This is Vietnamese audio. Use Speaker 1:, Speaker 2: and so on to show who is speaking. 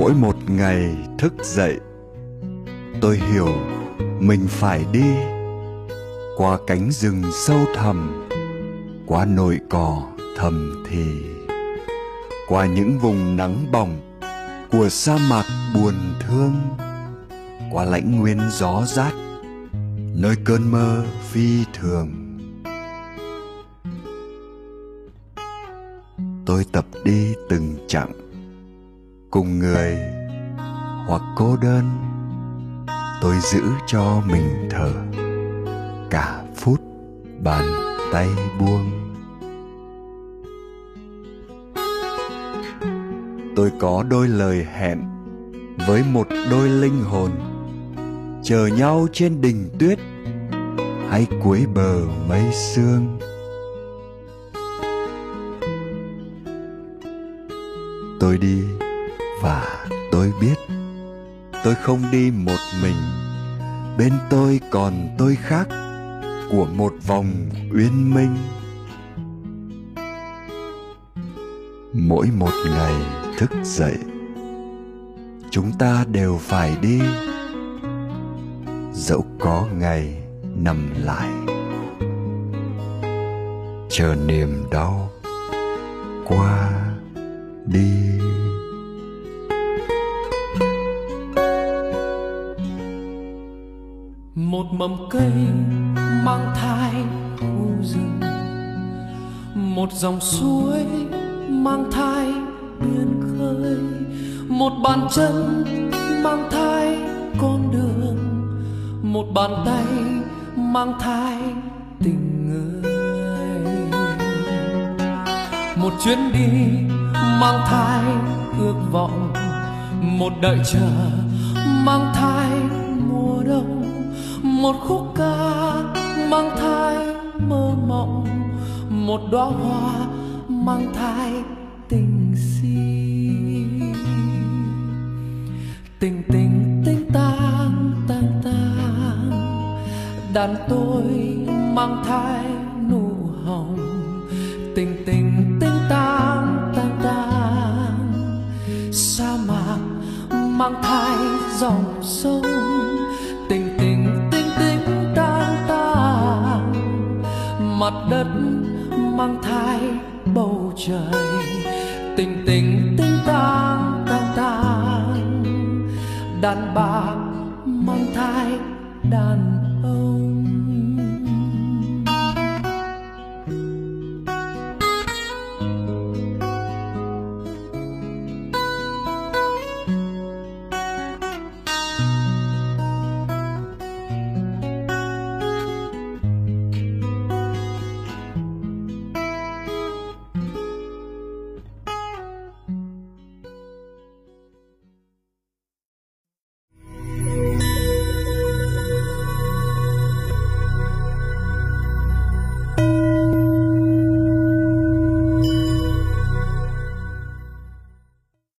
Speaker 1: mỗi một ngày thức dậy, tôi hiểu mình phải đi qua cánh rừng sâu thẳm, qua nội cỏ thầm thì, qua những vùng nắng bỏng của sa mạc buồn thương, qua lãnh nguyên gió rát, nơi cơn mơ phi thường. Tôi tập đi từng chặng cùng người, hoặc cô đơn, tôi giữ cho mình thở cả phút bàn tay buông. Tôi có đôi lời hẹn với một đôi linh hồn, chờ nhau trên đỉnh tuyết hay cuối bờ mây sương. Tôi đi và tôi biết. Tôi không đi một mình. Bên tôi còn tôi khác, của một vòng uyên minh. Mỗi một ngày thức dậy, chúng ta đều phải đi. Dẫu có ngày nằm lại, chờ niềm đau qua đi.
Speaker 2: Một mầm cây mang thai khu rừng. Một dòng suối mang thai biên khơi. Một bàn chân mang thai con đường. Một bàn tay mang thai tình người. Một chuyến đi mang thai ước vọng. Một đợi chờ mang thai mùa đông một khúc ca mang thai mơ mộng, một đóa hoa mang thai tình si. Tình tình tình tang tang tang, đàn tôi mang thai nụ hồng. Tình tình tình tang tang tang, sa mạc mang thai dòng sông. Mặt đất mang thai bầu trời. Tình tình tình tang tang tang, đàn bà mang thai đàn